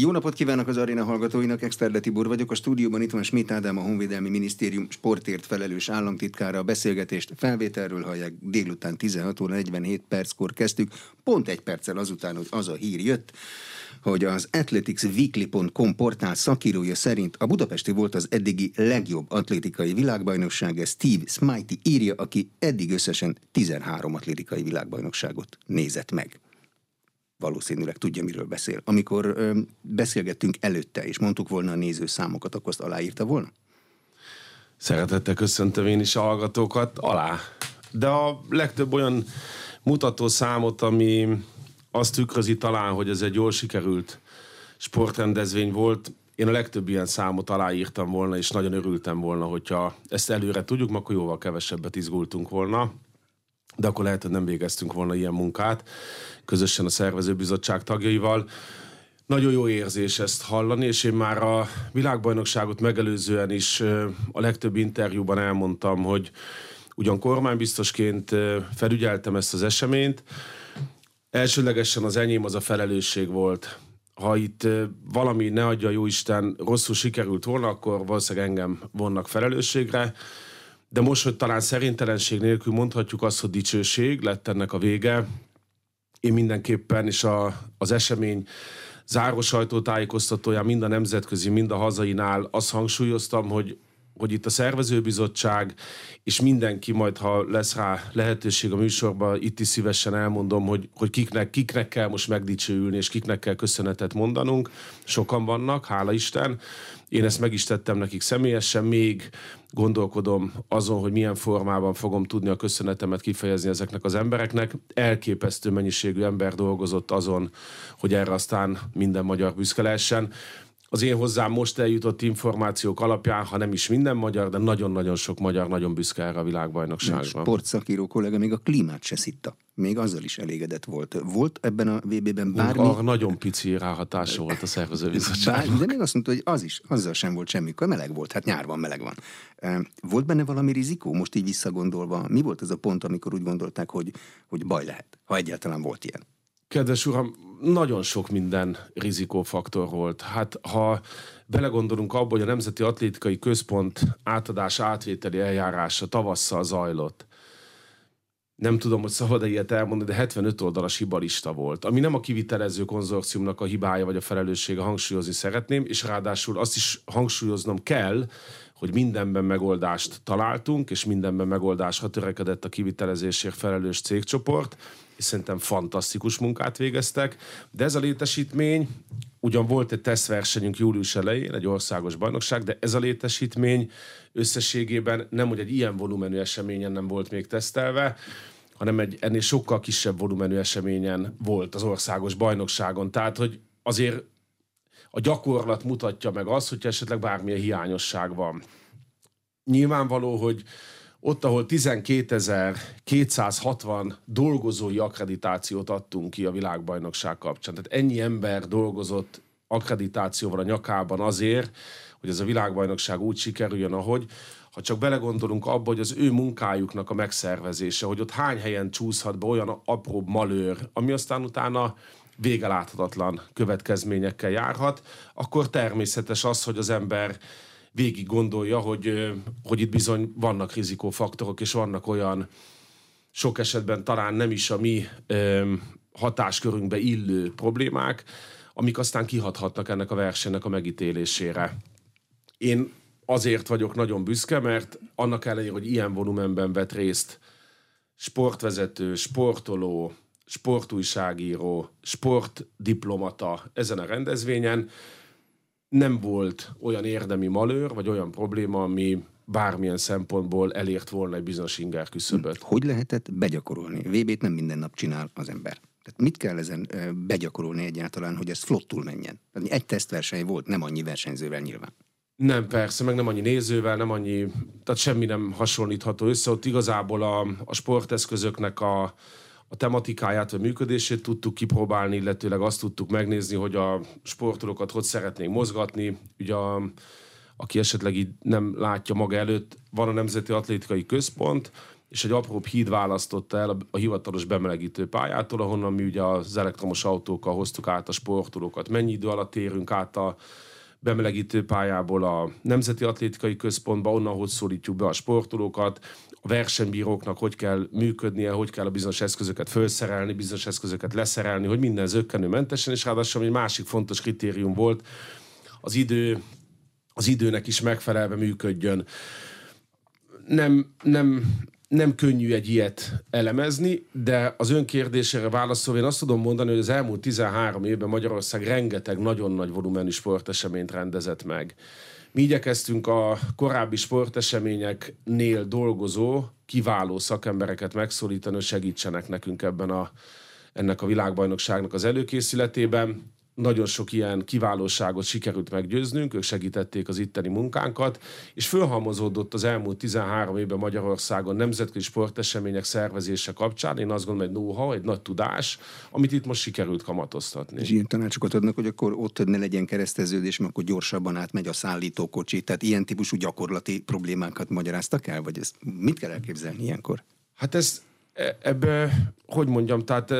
Jó napot kívánok az aréna hallgatóinak, Exterde Tibor vagyok. A stúdióban itt van Schmidt Ádám, a Honvédelmi Minisztérium sportért felelős államtitkára. A beszélgetést felvételről hallják délután 16 óra 47 perckor kezdtük. Pont egy perccel azután, hogy az a hír jött, hogy az athleticsweekly.com portál szakírója szerint a budapesti volt az eddigi legjobb atlétikai világbajnokság, ez Steve Smitey írja, aki eddig összesen 13 atlétikai világbajnokságot nézett meg valószínűleg tudja, miről beszél. Amikor ö, beszélgettünk előtte, és mondtuk volna a néző számokat, akkor azt aláírta volna? Szeretettel köszöntöm én is a hallgatókat alá. De a legtöbb olyan mutató számot, ami azt tükrözi talán, hogy ez egy jól sikerült sportrendezvény volt, én a legtöbb ilyen számot aláírtam volna, és nagyon örültem volna, hogyha ezt előre tudjuk, akkor jóval kevesebbet izgultunk volna de akkor lehet, hogy nem végeztünk volna ilyen munkát közösen a szervezőbizottság tagjaival. Nagyon jó érzés ezt hallani, és én már a világbajnokságot megelőzően is a legtöbb interjúban elmondtam, hogy ugyan kormánybiztosként felügyeltem ezt az eseményt, elsőlegesen az enyém az a felelősség volt. Ha itt valami, ne adja jó Isten, rosszul sikerült volna, akkor valószínűleg engem vonnak felelősségre de most, hogy talán szerintelenség nélkül mondhatjuk azt, hogy dicsőség lett ennek a vége, én mindenképpen, és a, az esemény záró sajtótájékoztatóján mind a nemzetközi, mind a hazainál azt hangsúlyoztam, hogy hogy itt a szervezőbizottság, és mindenki majd, ha lesz rá lehetőség a műsorban, itt is szívesen elmondom, hogy, hogy kiknek, kiknek kell most megdicsőülni, és kiknek kell köszönetet mondanunk. Sokan vannak, hála Isten. Én ezt meg is tettem nekik személyesen, még gondolkodom azon, hogy milyen formában fogom tudni a köszönetemet kifejezni ezeknek az embereknek. Elképesztő mennyiségű ember dolgozott azon, hogy erre aztán minden magyar büszke lehessen az én hozzám most eljutott információk alapján, ha nem is minden magyar, de nagyon-nagyon sok magyar nagyon büszke erre a világbajnokságra. Sportszakíró kollega még a klímát se szitta. Még azzal is elégedett volt. Volt ebben a VB-ben bármi... A nagyon pici ráhatása volt a szervezőbizottságnak. De még azt mondta, hogy az is, azzal sem volt semmi, meleg volt, hát nyárban meleg van. Volt benne valami rizikó, most így visszagondolva? Mi volt ez a pont, amikor úgy gondolták, hogy, hogy baj lehet, ha egyáltalán volt ilyen? Kedves uram, nagyon sok minden rizikófaktor volt. Hát ha belegondolunk abba, hogy a Nemzeti Atlétikai Központ átadás átvételi eljárása tavasszal zajlott, nem tudom, hogy szabad-e ilyet elmondani, de 75 oldalas hibalista volt, ami nem a kivitelező konzorciumnak a hibája vagy a felelőssége, hangsúlyozni szeretném, és ráadásul azt is hangsúlyoznom kell, hogy mindenben megoldást találtunk, és mindenben megoldásra törekedett a kivitelezésért felelős cégcsoport, és szerintem fantasztikus munkát végeztek, de ez a létesítmény, ugyan volt egy tesztversenyünk július elején, egy országos bajnokság, de ez a létesítmény összességében nem, hogy egy ilyen volumenű eseményen nem volt még tesztelve, hanem egy ennél sokkal kisebb volumenű eseményen volt az országos bajnokságon. Tehát, hogy azért a gyakorlat mutatja meg azt, hogy esetleg bármilyen hiányosság van. Nyilvánvaló, hogy ott, ahol 12.260 dolgozói akkreditációt adtunk ki a világbajnokság kapcsán. Tehát ennyi ember dolgozott akkreditációval a nyakában azért, hogy ez a világbajnokság úgy sikerüljön, ahogy, ha csak belegondolunk abba, hogy az ő munkájuknak a megszervezése, hogy ott hány helyen csúszhat be olyan apróbb malőr, ami aztán utána vége láthatatlan következményekkel járhat, akkor természetes az, hogy az ember végig gondolja, hogy, hogy itt bizony vannak rizikófaktorok, és vannak olyan sok esetben talán nem is a mi hatáskörünkbe illő problémák, amik aztán kihathatnak ennek a versenynek a megítélésére. Én azért vagyok nagyon büszke, mert annak ellenére, hogy ilyen volumenben vett részt sportvezető, sportoló, sportújságíró, sportdiplomata ezen a rendezvényen, nem volt olyan érdemi malőr, vagy olyan probléma, ami bármilyen szempontból elért volna egy bizonyos inger küszöböt. Hogy lehetett begyakorolni? VB-t nem minden nap csinál az ember. Tehát mit kell ezen begyakorolni egyáltalán, hogy ez flottul menjen? Egy tesztverseny volt, nem annyi versenyzővel nyilván. Nem, persze, meg nem annyi nézővel, nem annyi, tehát semmi nem hasonlítható össze. Ott igazából a, a sporteszközöknek a, a tematikáját vagy működését tudtuk kipróbálni, illetőleg azt tudtuk megnézni, hogy a sportolókat hogy szeretnénk mozgatni. Ugye a, aki esetleg így nem látja maga előtt, van a Nemzeti Atlétikai Központ, és egy apróbb híd választotta el a, a hivatalos bemelegítő pályától, ahonnan mi ugye az elektromos autókkal hoztuk át a sportolókat. Mennyi idő alatt érünk át a bemelegítő pályából a Nemzeti Atlétikai Központba, onnan hogy szólítjuk be a sportolókat, a versenybíróknak hogy kell működnie, hogy kell a bizonyos eszközöket felszerelni, bizonyos eszközöket leszerelni, hogy minden zöggenőmentesen, és ráadásul egy másik fontos kritérium volt, az idő, az időnek is megfelelve működjön. Nem, nem, nem könnyű egy ilyet elemezni, de az ön kérdésére válaszolva én azt tudom mondani, hogy az elmúlt 13 évben Magyarország rengeteg nagyon nagy volumenű sporteseményt rendezett meg. Mi igyekeztünk a korábbi sporteseményeknél dolgozó, kiváló szakembereket megszólítani, hogy segítsenek nekünk ebben a, ennek a világbajnokságnak az előkészületében nagyon sok ilyen kiválóságot sikerült meggyőznünk, ők segítették az itteni munkánkat, és fölhalmozódott az elmúlt 13 évben Magyarországon nemzetközi sportesemények szervezése kapcsán, én azt gondolom, egy know egy nagy tudás, amit itt most sikerült kamatoztatni. És ilyen tanácsokat adnak, hogy akkor ott ne legyen kereszteződés, mert akkor gyorsabban átmegy a szállítókocsi, tehát ilyen típusú gyakorlati problémákat magyaráztak el, vagy ezt mit kell elképzelni ilyenkor? Hát ez e, ebbe, hogy mondjam, tehát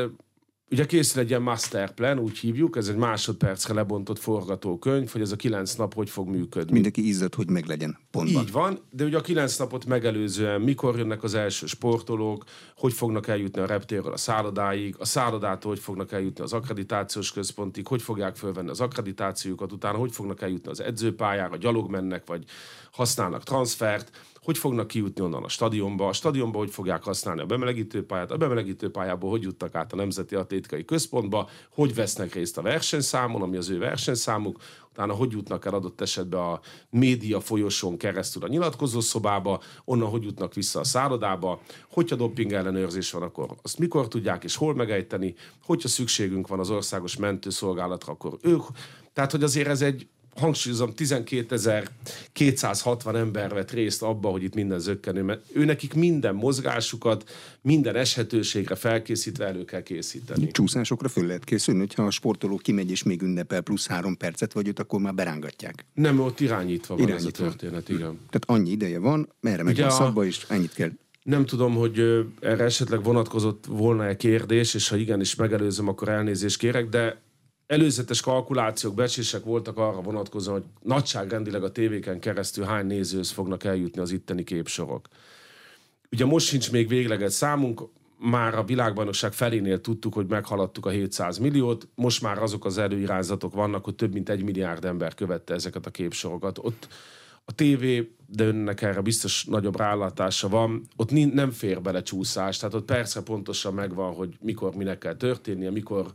Ugye készül egy ilyen masterplan, úgy hívjuk, ez egy másodpercre lebontott forgatókönyv, hogy ez a kilenc nap hogy fog működni. Mindenki izzadt, hogy meglegyen pontban. Így van, de ugye a kilenc napot megelőzően mikor jönnek az első sportolók, hogy fognak eljutni a reptérről a szállodáig, a szállodától hogy fognak eljutni az akkreditációs központig, hogy fogják fölvenni az akkreditációkat, utána hogy fognak eljutni az edzőpályára, gyalog mennek, vagy használnak transfert, hogy fognak kijutni onnan a stadionba, a stadionba hogy fogják használni a bemelegítőpályát, a bemelegítőpályából hogy jutnak át a Nemzeti Atlétikai Központba, hogy vesznek részt a versenyszámon, ami az ő versenyszámuk, utána hogy jutnak el adott esetben a média folyosón keresztül a nyilatkozó szobába, onnan hogy jutnak vissza a szállodába, hogyha doping ellenőrzés van, akkor azt mikor tudják és hol megejteni, hogyha szükségünk van az országos mentőszolgálatra, akkor ők. Tehát, hogy azért ez egy hangsúlyozom, 12.260 ember vett részt abba, hogy itt minden zöggenő, mert ő nekik minden mozgásukat, minden eshetőségre felkészítve elő kell készíteni. Csúszásokra föl lehet készülni, hogyha a sportoló kimegy és még ünnepel plusz három percet, vagy őt akkor már berángatják. Nem, ott irányítva van irányítva. ez a történet, igen. Tehát annyi ideje van, merre megy a szabba, és ennyit kell nem tudom, hogy erre esetleg vonatkozott volna-e kérdés, és ha igenis megelőzöm, akkor elnézést kérek, de előzetes kalkulációk, becsések voltak arra vonatkozóan, hogy nagyságrendileg a tévéken keresztül hány nézőhöz fognak eljutni az itteni képsorok. Ugye most sincs még végleges számunk, már a világbajnokság felénél tudtuk, hogy meghaladtuk a 700 milliót, most már azok az előirányzatok vannak, hogy több mint egy milliárd ember követte ezeket a képsorokat. Ott a tévé, de önnek erre biztos nagyobb rálátása van, ott nem fér bele csúszás, tehát ott persze pontosan megvan, hogy mikor minek kell történnie, mikor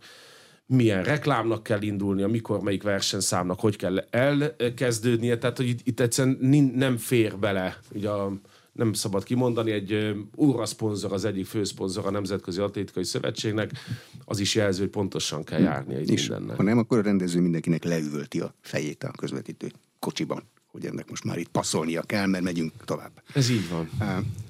milyen reklámnak kell indulnia, mikor melyik versenyszámnak hogy kell elkezdődnie, tehát hogy itt, itt egyszerűen nem fér bele, ugye a, nem szabad kimondani, egy úra szponzor, az egyik főszponzor a Nemzetközi Atlétikai Szövetségnek, az is jelző, hogy pontosan kell járnia itt És mindennek. Ha nem, akkor a rendező mindenkinek leüvölti a fejét a közvetítő kocsiban, hogy ennek most már itt passzolnia kell, mert megyünk tovább. Ez így van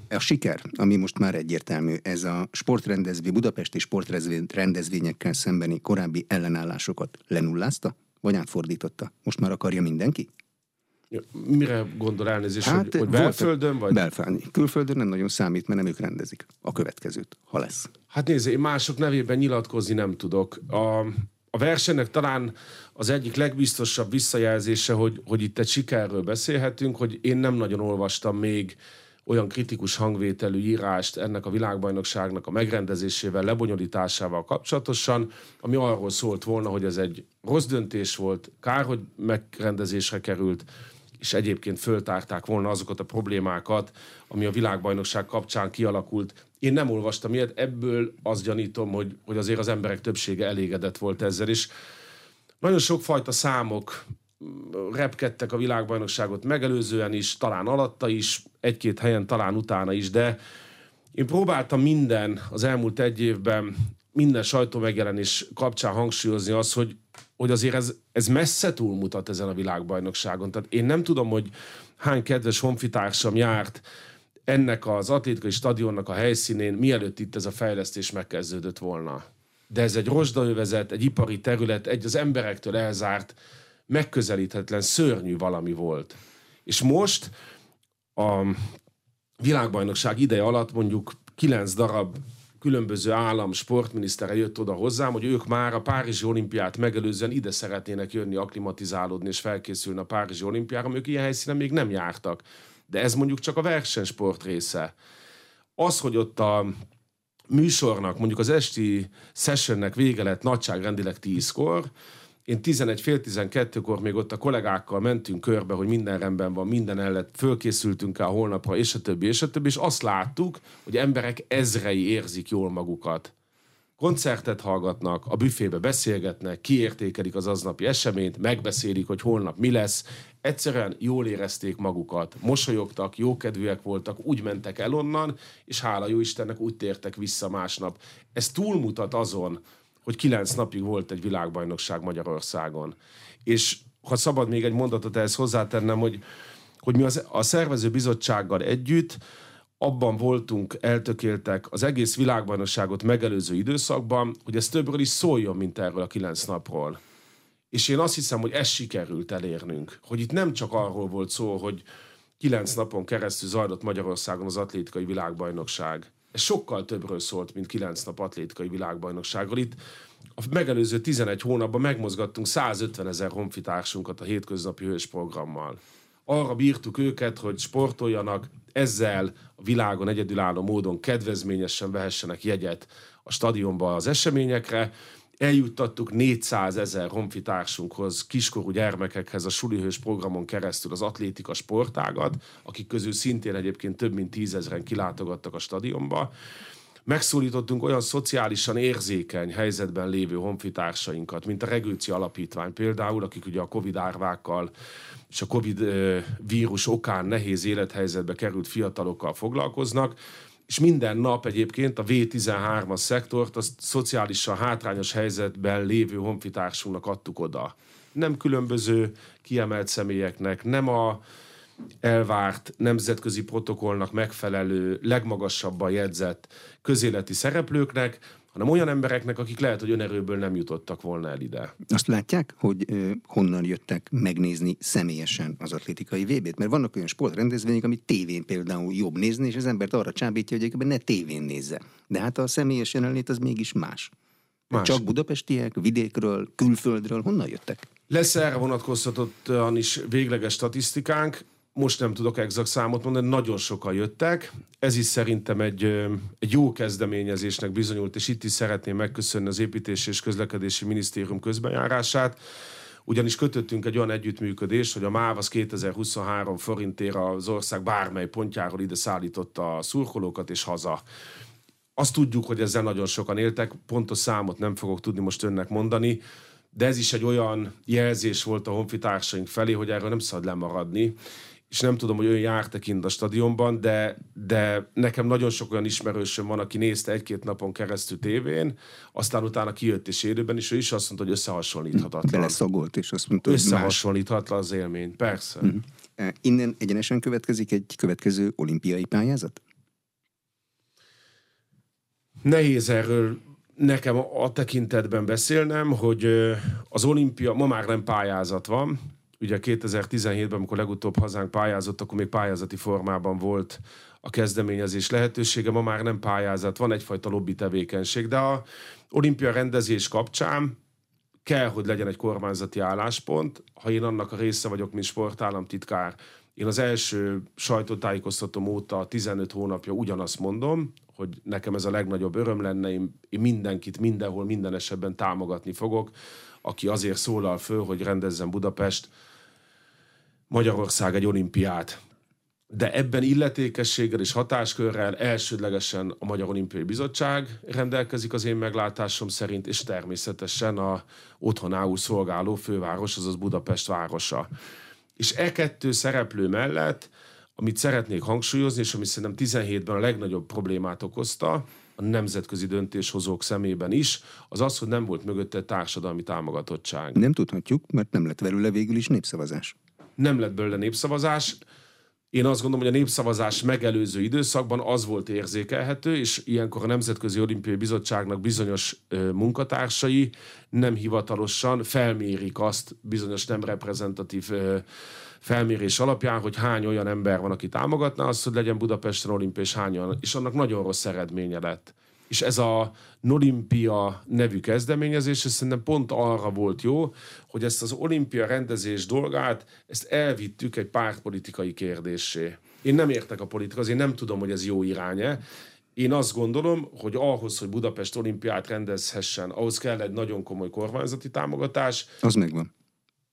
a siker, ami most már egyértelmű, ez a sportrendezvény, budapesti sportrendezvényekkel szembeni korábbi ellenállásokat lenullázta, vagy átfordította? Most már akarja mindenki? Mire gondol elnézést, hát, hogy, hogy belföldön? Vagy? Belföldön. Külföldön nem nagyon számít, mert nem ők rendezik a következőt, ha lesz. Hát nézd, én mások nevében nyilatkozni nem tudok. A, a versenynek talán az egyik legbiztosabb visszajelzése, hogy, hogy itt egy sikerről beszélhetünk, hogy én nem nagyon olvastam még olyan kritikus hangvételű írást ennek a világbajnokságnak a megrendezésével, lebonyolításával kapcsolatosan, ami arról szólt volna, hogy ez egy rossz döntés volt, kár, hogy megrendezésre került, és egyébként föltárták volna azokat a problémákat, ami a világbajnokság kapcsán kialakult. Én nem olvastam ilyet, ebből azt gyanítom, hogy, hogy azért az emberek többsége elégedett volt ezzel is. Nagyon sokfajta számok repkedtek a világbajnokságot megelőzően is, talán alatta is, egy-két helyen talán utána is, de én próbáltam minden az elmúlt egy évben, minden sajtó megjelenés kapcsán hangsúlyozni azt, hogy, hogy azért ez, ez messze túlmutat ezen a világbajnokságon. Tehát én nem tudom, hogy hány kedves honfitársam járt ennek az atlétikai stadionnak a helyszínén, mielőtt itt ez a fejlesztés megkezdődött volna. De ez egy rozsdaövezet, egy ipari terület, egy az emberektől elzárt, megközelíthetetlen, szörnyű valami volt. És most a, világbajnokság ideje alatt mondjuk kilenc darab különböző állam sportminisztere jött oda hozzám, hogy ők már a Párizsi olimpiát megelőzően ide szeretnének jönni, aklimatizálódni és felkészülni a Párizsi olimpiára, ők ilyen helyszínen még nem jártak. De ez mondjuk csak a versenysport része. Az, hogy ott a műsornak, mondjuk az esti sessionnek vége lett nagyságrendileg tízkor, én 11 fél 12-kor még ott a kollégákkal mentünk körbe, hogy minden rendben van, minden ellet, fölkészültünk el holnapra, és a többi, és a többi, és azt láttuk, hogy emberek ezrei érzik jól magukat. Koncertet hallgatnak, a büfébe beszélgetnek, kiértékelik az aznapi eseményt, megbeszélik, hogy holnap mi lesz. Egyszerűen jól érezték magukat, mosolyogtak, jókedvűek voltak, úgy mentek el onnan, és hála jó Istennek úgy tértek vissza másnap. Ez túlmutat azon, hogy kilenc napig volt egy világbajnokság Magyarországon. És ha szabad még egy mondatot ehhez hozzátennem, hogy, hogy mi az, a szervező bizottsággal együtt abban voltunk eltökéltek az egész világbajnokságot megelőző időszakban, hogy ez többről is szóljon, mint erről a kilenc napról. És én azt hiszem, hogy ez sikerült elérnünk. Hogy itt nem csak arról volt szó, hogy kilenc napon keresztül zajlott Magyarországon az atlétikai világbajnokság, ez sokkal többről szólt, mint 9 nap atlétikai világbajnokságról. Itt a megelőző 11 hónapban megmozgattunk 150 ezer honfitársunkat a hétköznapi hős programmal. Arra bírtuk őket, hogy sportoljanak, ezzel a világon egyedülálló módon kedvezményesen vehessenek jegyet a stadionba az eseményekre, eljuttattuk 400 ezer honfitársunkhoz, kiskorú gyermekekhez a sulihős programon keresztül az atlétika sportágat, akik közül szintén egyébként több mint tízezren kilátogattak a stadionba. Megszólítottunk olyan szociálisan érzékeny helyzetben lévő honfitársainkat, mint a Regőci Alapítvány például, akik ugye a Covid árvákkal és a Covid vírus okán nehéz élethelyzetbe került fiatalokkal foglalkoznak, és minden nap egyébként a V13-as szektort a szociálisan hátrányos helyzetben lévő honfitársunknak adtuk oda. Nem különböző kiemelt személyeknek, nem a elvárt nemzetközi protokollnak megfelelő, legmagasabban jegyzett közéleti szereplőknek, hanem olyan embereknek, akik lehet, hogy önerőből nem jutottak volna el ide. Azt látják, hogy ö, honnan jöttek megnézni személyesen az atlétikai VB-t? Mert vannak olyan sportrendezvények, amit tévén például jobb nézni, és az embert arra csábítja, hogy ne tévén nézze. De hát a személyes jelenlét az mégis más. más. Csak budapestiek, vidékről, külföldről, honnan jöttek? Lesz erre vonatkoztatottan is végleges statisztikánk most nem tudok exakt számot mondani, nagyon sokan jöttek. Ez is szerintem egy, egy jó kezdeményezésnek bizonyult, és itt is szeretném megköszönni az Építési és Közlekedési Minisztérium közbenjárását, ugyanis kötöttünk egy olyan együttműködést, hogy a MÁV az 2023 forintért az ország bármely pontjáról ide szállította a szurkolókat és haza. Azt tudjuk, hogy ezzel nagyon sokan éltek, pontos számot nem fogok tudni most önnek mondani, de ez is egy olyan jelzés volt a honfitársaink felé, hogy erről nem szabad lemaradni, és nem tudom, hogy ő járt kint a stadionban, de, de nekem nagyon sok olyan ismerősöm van, aki nézte egy-két napon keresztül tévén, aztán utána kijött és élőben, és ő is azt mondta, hogy összehasonlíthatatlan. Beleszagolt, és azt mondta, hogy Összehasonlíthatatlan az élmény, persze. Mm-hmm. Innen egyenesen következik egy következő olimpiai pályázat? Nehéz erről nekem a tekintetben beszélnem, hogy az olimpia, ma már nem pályázat van, ugye 2017-ben, amikor legutóbb hazánk pályázott, akkor még pályázati formában volt a kezdeményezés lehetősége, ma már nem pályázat, van egyfajta lobby tevékenység, de a olimpia rendezés kapcsán kell, hogy legyen egy kormányzati álláspont. Ha én annak a része vagyok, mint sportállamtitkár, én az első sajtótájékoztatom óta 15 hónapja ugyanazt mondom, hogy nekem ez a legnagyobb öröm lenne, én, én mindenkit mindenhol, minden esetben támogatni fogok, aki azért szólal föl, hogy rendezzen Budapest Magyarország egy olimpiát. De ebben illetékességgel és hatáskörrel elsődlegesen a Magyar Olimpiai Bizottság rendelkezik az én meglátásom szerint, és természetesen a otthonául szolgáló főváros, azaz Budapest városa. És e kettő szereplő mellett, amit szeretnék hangsúlyozni, és ami szerintem 17-ben a legnagyobb problémát okozta, a nemzetközi döntéshozók szemében is, az az, hogy nem volt mögötte társadalmi támogatottság. Nem tudhatjuk, mert nem lett belőle végül is népszavazás nem lett belőle népszavazás. Én azt gondolom, hogy a népszavazás megelőző időszakban az volt érzékelhető, és ilyenkor a Nemzetközi Olimpiai Bizottságnak bizonyos munkatársai nem hivatalosan felmérik azt bizonyos nem reprezentatív felmérés alapján, hogy hány olyan ember van, aki támogatná azt, hogy legyen Budapesten olimpiai, és hányan, és annak nagyon rossz eredménye lett. És ez a Nolimpia nevű kezdeményezés, ez szerintem pont arra volt jó, hogy ezt az olimpia rendezés dolgát, ezt elvittük egy pártpolitikai kérdésé. Én nem értek a politikához, én nem tudom, hogy ez jó irány Én azt gondolom, hogy ahhoz, hogy Budapest olimpiát rendezhessen, ahhoz kell egy nagyon komoly kormányzati támogatás. Az megvan.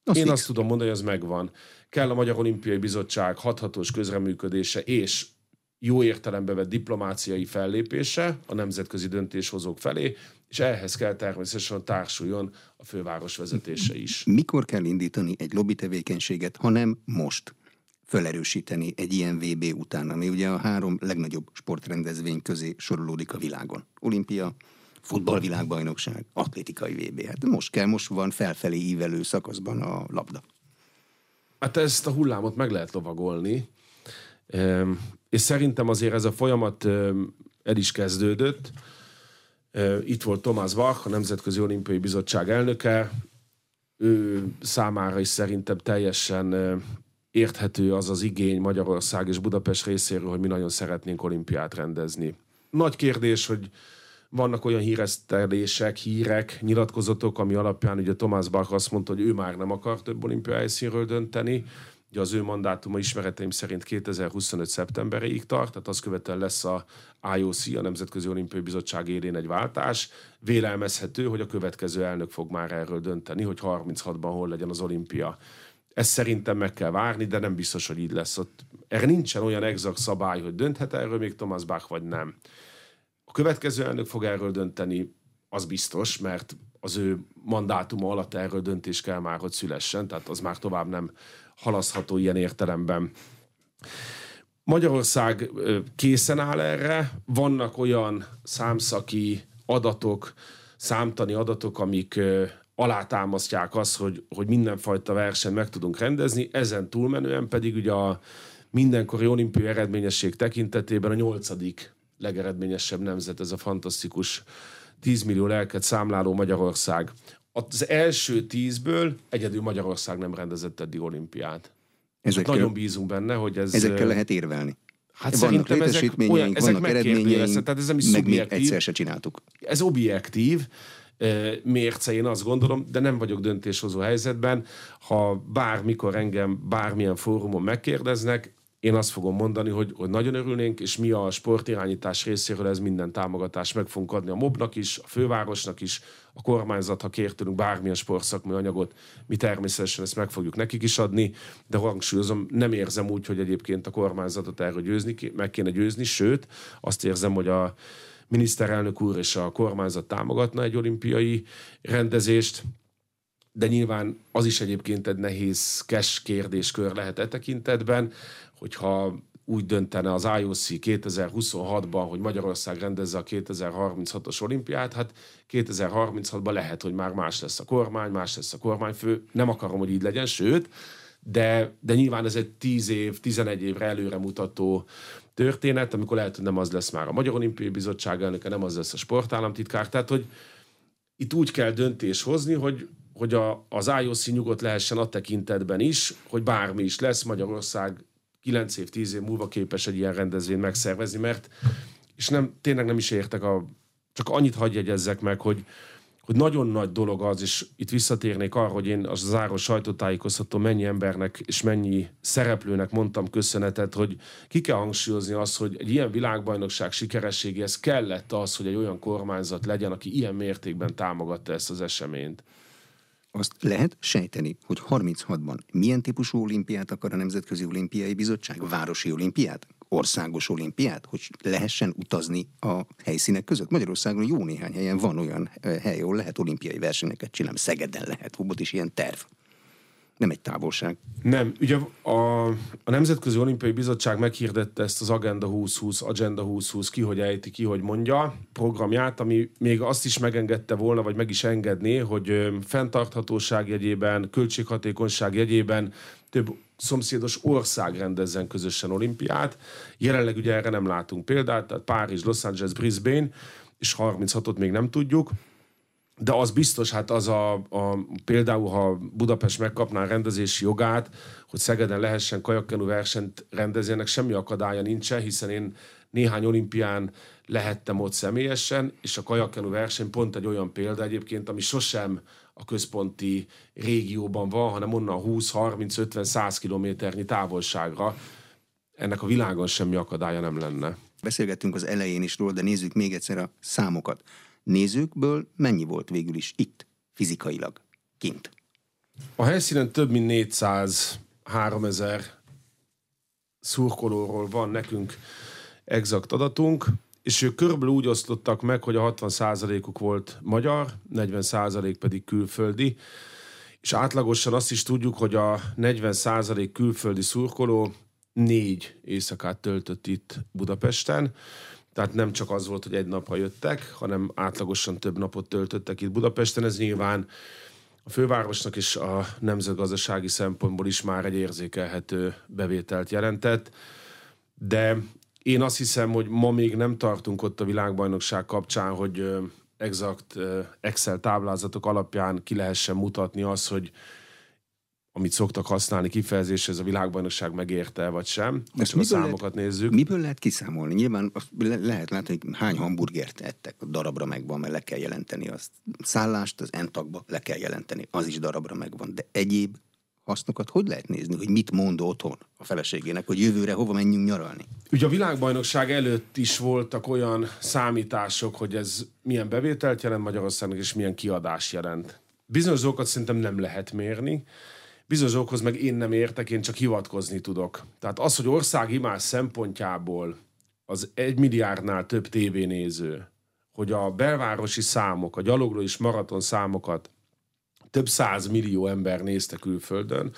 Az Én fix. azt tudom mondani, hogy az megvan. Kell a Magyar Olimpiai Bizottság hathatós közreműködése és jó értelembe vett diplomáciai fellépése a nemzetközi döntéshozók felé, és ehhez kell természetesen társuljon a főváros vezetése is. Mikor kell indítani egy lobby tevékenységet, ha nem most? Felerősíteni egy ilyen VB után, ami ugye a három legnagyobb sportrendezvény közé sorolódik a világon. Olimpia, futballvilágbajnokság, atlétikai VB. Hát most kell, most van felfelé ívelő szakaszban a labda. Hát ezt a hullámot meg lehet lovagolni és szerintem azért ez a folyamat el is kezdődött. Itt volt Thomas Bach, a Nemzetközi Olimpiai Bizottság elnöke. Ő számára is szerintem teljesen érthető az az igény Magyarország és Budapest részéről, hogy mi nagyon szeretnénk olimpiát rendezni. Nagy kérdés, hogy vannak olyan híresztelések, hírek, nyilatkozatok, ami alapján ugye Thomas Bach azt mondta, hogy ő már nem akar több olimpiai helyszínről dönteni, Ugye az ő mandátuma ismereteim szerint 2025. szeptemberéig tart, tehát azt követően lesz a IOC, a Nemzetközi Olimpiai Bizottság élén egy váltás. Vélelmezhető, hogy a következő elnök fog már erről dönteni, hogy 36-ban hol legyen az olimpia. Ezt szerintem meg kell várni, de nem biztos, hogy így lesz. Ott, erre nincsen olyan exakt szabály, hogy dönthet erről még Thomas Bach, vagy nem. A következő elnök fog erről dönteni, az biztos, mert az ő mandátuma alatt erről döntés kell már, hogy szülessen, tehát az már tovább nem halasztható ilyen értelemben. Magyarország készen áll erre, vannak olyan számszaki adatok, számtani adatok, amik alátámasztják azt, hogy, hogy mindenfajta versenyt meg tudunk rendezni, ezen túlmenően pedig ugye a mindenkori olimpiai eredményesség tekintetében a nyolcadik legeredményesebb nemzet, ez a fantasztikus 10 millió lelket számláló Magyarország az első tízből egyedül Magyarország nem rendezett eddig olimpiát. Ezekkel, nagyon bízunk benne, hogy ez... Ezekkel lehet érvelni. Hát vannak ezek, olyan, ezek vannak eredményeink, tehát ez nem is meg még egyszer se csináltuk. Ez objektív mérce, én azt gondolom, de nem vagyok döntéshozó helyzetben. Ha bármikor engem bármilyen fórumon megkérdeznek, én azt fogom mondani, hogy, hogy nagyon örülnénk, és mi a sportirányítás részéről ez minden támogatást meg fogunk adni a mobnak is, a fővárosnak is, a kormányzat, ha kér tőlünk bármilyen sportszakmai anyagot, mi természetesen ezt meg fogjuk nekik is adni, de hangsúlyozom, nem érzem úgy, hogy egyébként a kormányzatot erről győzni, meg kéne győzni, sőt, azt érzem, hogy a miniszterelnök úr és a kormányzat támogatna egy olimpiai rendezést, de nyilván az is egyébként egy nehéz kes kérdéskör lehet e tekintetben, hogyha úgy döntene az IOC 2026-ban, hogy Magyarország rendezze a 2036-os olimpiát, hát 2036-ban lehet, hogy már más lesz a kormány, más lesz a kormányfő. Nem akarom, hogy így legyen, sőt, de, de nyilván ez egy 10 év, 11 évre előre mutató történet, amikor lehet, hogy nem az lesz már a Magyar Olimpiai Bizottság elnöke, nem az lesz a sportállamtitkár. Tehát, hogy itt úgy kell döntés hozni, hogy, hogy a, az IOC nyugodt lehessen a tekintetben is, hogy bármi is lesz, Magyarország 9 év, 10 év múlva képes egy ilyen rendezvényt megszervezni, mert és nem, tényleg nem is értek a, csak annyit hagyj jegyezzek meg, hogy, hogy nagyon nagy dolog az, és itt visszatérnék arra, hogy én az záró sajtótájékoztató mennyi embernek és mennyi szereplőnek mondtam köszönetet, hogy ki kell hangsúlyozni azt, hogy egy ilyen világbajnokság sikerességéhez kellett az, hogy egy olyan kormányzat legyen, aki ilyen mértékben támogatta ezt az eseményt. Azt lehet sejteni, hogy 36-ban milyen típusú olimpiát akar a Nemzetközi Olimpiai Bizottság? Városi olimpiát? Országos olimpiát? Hogy lehessen utazni a helyszínek között? Magyarországon jó néhány helyen van olyan hely, ahol lehet olimpiai versenyeket csinálni. Szegeden lehet, volt is ilyen terv. Nem egy távolság. Nem. Ugye a, a Nemzetközi Olimpiai Bizottság meghirdette ezt az Agenda 2020, Agenda 2020, ki hogy ejti, ki hogy mondja, programját, ami még azt is megengedte volna, vagy meg is engedné, hogy fenntarthatóság jegyében, költséghatékonyság jegyében több szomszédos ország rendezzen közösen olimpiát. Jelenleg ugye erre nem látunk példát, tehát Párizs, Los Angeles, Brisbane, és 36-ot még nem tudjuk. De az biztos, hát az a, a például, ha Budapest megkapná a rendezési jogát, hogy Szegeden lehessen kajakkenu versenyt rendezni, ennek semmi akadálya nincsen, hiszen én néhány olimpián lehettem ott személyesen, és a kajakkenu verseny pont egy olyan példa egyébként, ami sosem a központi régióban van, hanem onnan 20, 30, 50, 100 kilométernyi távolságra. Ennek a világon semmi akadálya nem lenne. Beszélgettünk az elején is róla, de nézzük még egyszer a számokat. Nézőkből mennyi volt végül is itt, fizikailag, kint? A helyszínen több mint 400 3000 szurkolóról van nekünk exakt adatunk és ők körülbelül úgy osztottak meg, hogy a 60%-uk volt magyar, 40% pedig külföldi, és átlagosan azt is tudjuk, hogy a 40% külföldi szurkoló négy éjszakát töltött itt Budapesten, tehát nem csak az volt, hogy egy napra jöttek, hanem átlagosan több napot töltöttek itt Budapesten. Ez nyilván a fővárosnak is a nemzetgazdasági szempontból is már egy érzékelhető bevételt jelentett, de én azt hiszem, hogy ma még nem tartunk ott a világbajnokság kapcsán, hogy exakt Excel táblázatok alapján ki lehessen mutatni azt, hogy amit szoktak használni kifejezés, ez a világbajnokság megérte, vagy sem. Most a számokat lehet, nézzük. Miből lehet kiszámolni? Nyilván le, lehet látni, hogy hány hamburgert ettek, darabra megvan, mert le kell jelenteni azt. Szállást az entagba le kell jelenteni, az is darabra megvan. De egyéb hasznokat hogy lehet nézni, hogy mit mond otthon a feleségének, hogy jövőre hova menjünk nyaralni? Ugye a világbajnokság előtt is voltak olyan számítások, hogy ez milyen bevételt jelent Magyarországnak, és milyen kiadás jelent. Bizonyos dolgokat szerintem nem lehet mérni, bizonyos dolgokhoz meg én nem értek, én csak hivatkozni tudok. Tehát az, hogy országimás szempontjából az egy milliárdnál több tévénéző, hogy a belvárosi számok, a gyalogló és maraton számokat több száz millió ember nézte külföldön,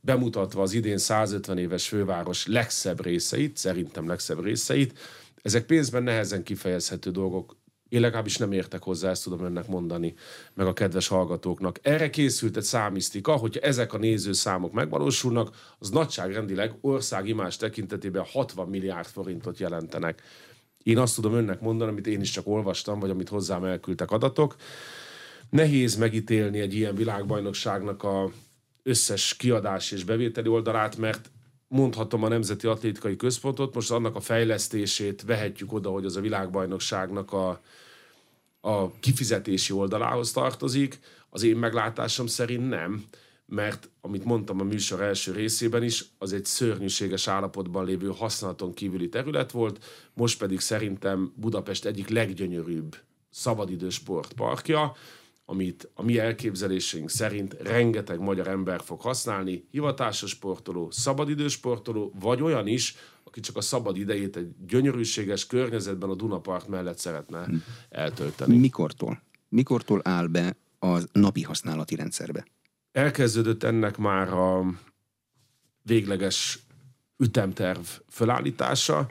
bemutatva az idén 150 éves főváros legszebb részeit, szerintem legszebb részeit. Ezek pénzben nehezen kifejezhető dolgok. Én legalábbis nem értek hozzá, ezt tudom önnek mondani, meg a kedves hallgatóknak. Erre készült egy számisztika, hogyha ezek a nézőszámok megvalósulnak, az nagyságrendileg országimás tekintetében 60 milliárd forintot jelentenek. Én azt tudom önnek mondani, amit én is csak olvastam, vagy amit hozzám elküldtek adatok. Nehéz megítélni egy ilyen világbajnokságnak a összes kiadás és bevételi oldalát, mert mondhatom a Nemzeti Atlétikai Központot, most annak a fejlesztését vehetjük oda, hogy az a világbajnokságnak a, a kifizetési oldalához tartozik. Az én meglátásom szerint nem, mert amit mondtam a műsor első részében is, az egy szörnyűséges állapotban lévő használaton kívüli terület volt, most pedig szerintem Budapest egyik leggyönyörűbb szabadidős sportparkja, amit a mi elképzeléseink szerint rengeteg magyar ember fog használni, hivatásos sportoló, szabadidős sportoló, vagy olyan is, aki csak a szabad idejét egy gyönyörűséges környezetben a Dunapart mellett szeretne hm. eltölteni. Mikortól? Mikortól áll be a napi használati rendszerbe? Elkezdődött ennek már a végleges ütemterv fölállítása.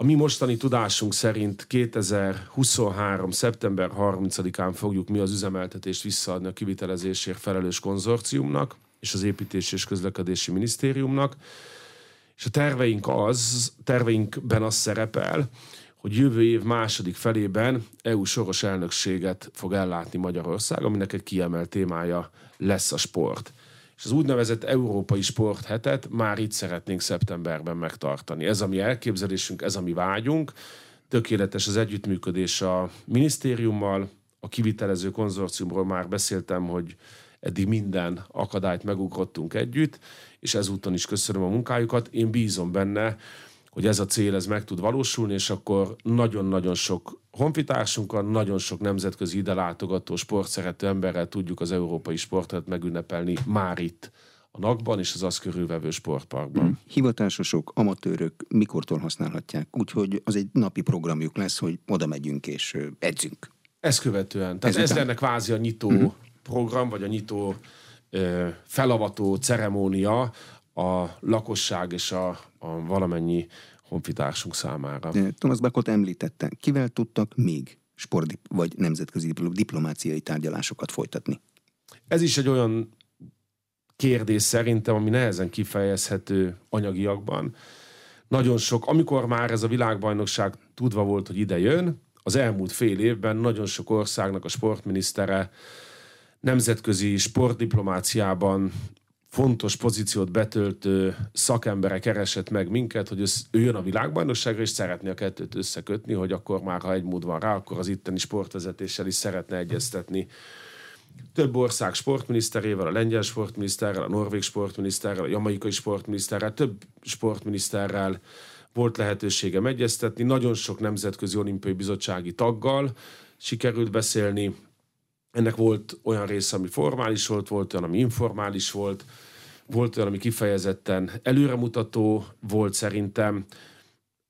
A mi mostani tudásunk szerint 2023. szeptember 30-án fogjuk mi az üzemeltetést visszaadni a kivitelezésért felelős konzorciumnak és az Építési és Közlekedési Minisztériumnak. És a terveink az, terveinkben az szerepel, hogy jövő év második felében EU soros elnökséget fog ellátni Magyarország, aminek egy kiemelt témája lesz a sport és az úgynevezett Európai Sporthetet már itt szeretnénk szeptemberben megtartani. Ez a mi elképzelésünk, ez a mi vágyunk. Tökéletes az együttműködés a minisztériummal, a kivitelező konzorciumról már beszéltem, hogy eddig minden akadályt megugrottunk együtt, és ezúton is köszönöm a munkájukat. Én bízom benne, hogy ez a cél ez meg tud valósulni, és akkor nagyon-nagyon sok honfitársunkkal, nagyon sok nemzetközi ide látogató, sportszerető emberrel tudjuk az európai sportot megünnepelni már itt a NAK-ban és az azt körülvevő sportparkban. Hmm. Hivatásosok, amatőrök mikortól használhatják? Úgyhogy az egy napi programjuk lesz, hogy oda megyünk és edzünk. Ezt követően. Tehát ez, ez lenne kvázi a nyitó hmm. program, vagy a nyitó felavató ceremónia a lakosság és a, a valamennyi honfitársunk számára. Thomas Bakot említette, kivel tudtak még sport vagy nemzetközi diplomáciai tárgyalásokat folytatni? Ez is egy olyan kérdés szerintem, ami nehezen kifejezhető anyagiakban. Nagyon sok, amikor már ez a világbajnokság tudva volt, hogy ide jön, az elmúlt fél évben nagyon sok országnak a sportminisztere nemzetközi sportdiplomáciában fontos pozíciót betöltő szakembere keresett meg minket, hogy ő jön a világbajnokságra, és szeretné a kettőt összekötni, hogy akkor már, ha egy mód van rá, akkor az itteni sportvezetéssel is szeretne egyeztetni. Több ország sportminiszterével, a lengyel sportminiszterrel, a norvég sportminiszterrel, a jamaikai sportminiszterrel, több sportminiszterrel volt lehetőségem egyeztetni. Nagyon sok nemzetközi olimpiai bizottsági taggal sikerült beszélni, ennek volt olyan része, ami formális volt, volt olyan, ami informális volt, volt olyan, ami kifejezetten előremutató volt szerintem.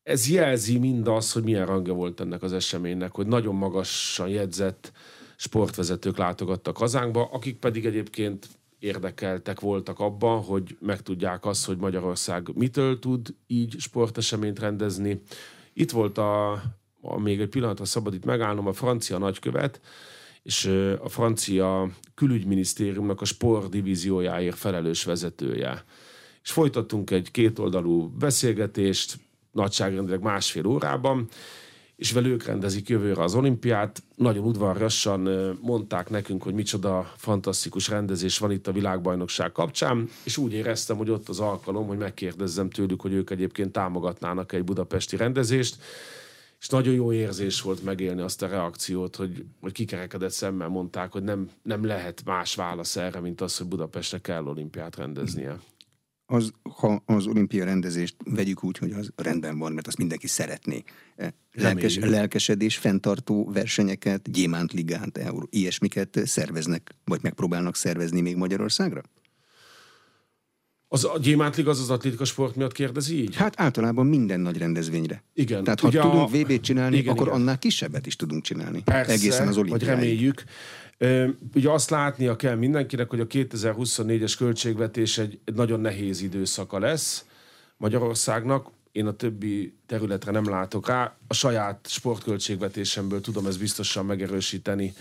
Ez jelzi mindaz, hogy milyen rangja volt ennek az eseménynek, hogy nagyon magasan jegyzett sportvezetők látogattak hazánkba, akik pedig egyébként érdekeltek voltak abban, hogy megtudják azt, hogy Magyarország mitől tud így sporteseményt rendezni. Itt volt a, a még egy pillanatra szabad itt megállnom, a francia nagykövet, és a francia külügyminisztériumnak a sport divíziójáért felelős vezetője. És folytattunk egy kétoldalú beszélgetést, nagyságrendileg másfél órában, és velük rendezik jövőre az olimpiát. Nagyon udvarrasan mondták nekünk, hogy micsoda fantasztikus rendezés van itt a világbajnokság kapcsán, és úgy éreztem, hogy ott az alkalom, hogy megkérdezzem tőlük, hogy ők egyébként támogatnának egy budapesti rendezést és nagyon jó érzés volt megélni azt a reakciót, hogy, hogy kikerekedett szemmel mondták, hogy nem, nem lehet más válasz erre, mint az, hogy Budapestre kell olimpiát rendeznie. Az, ha az olimpia rendezést vegyük úgy, hogy az rendben van, mert azt mindenki szeretné. Lelkes, lelkesedés, fenntartó versenyeket, gyémántligát, ilyesmiket szerveznek, vagy megpróbálnak szervezni még Magyarországra? Az a gyémántlig az az atlétika sport miatt kérdezi így? Hát általában minden nagy rendezvényre. Igen. Tehát ha Ugye tudunk a... VB-t csinálni, igen, akkor igen. annál kisebbet is tudunk csinálni. Persze, Egészen az olimpiáig. vagy reméljük. Ugye azt látnia kell mindenkinek, hogy a 2024-es költségvetés egy, egy nagyon nehéz időszaka lesz Magyarországnak. Én a többi területre nem látok rá. A saját sportköltségvetésemből tudom ezt biztosan megerősíteni.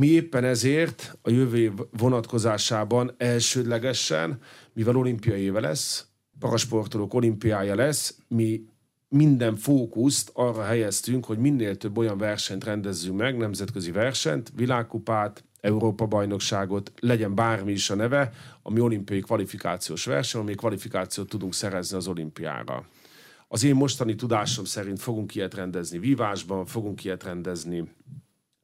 Mi éppen ezért a jövő év vonatkozásában elsődlegesen mivel olimpiai éve lesz, parasportolók olimpiája lesz, mi minden fókuszt arra helyeztünk, hogy minél több olyan versenyt rendezzünk meg, nemzetközi versenyt, világkupát, Európa-bajnokságot, legyen bármi is a neve, ami olimpiai kvalifikációs verseny, ami kvalifikációt tudunk szerezni az olimpiára. Az én mostani tudásom szerint fogunk ilyet rendezni vívásban, fogunk ilyet rendezni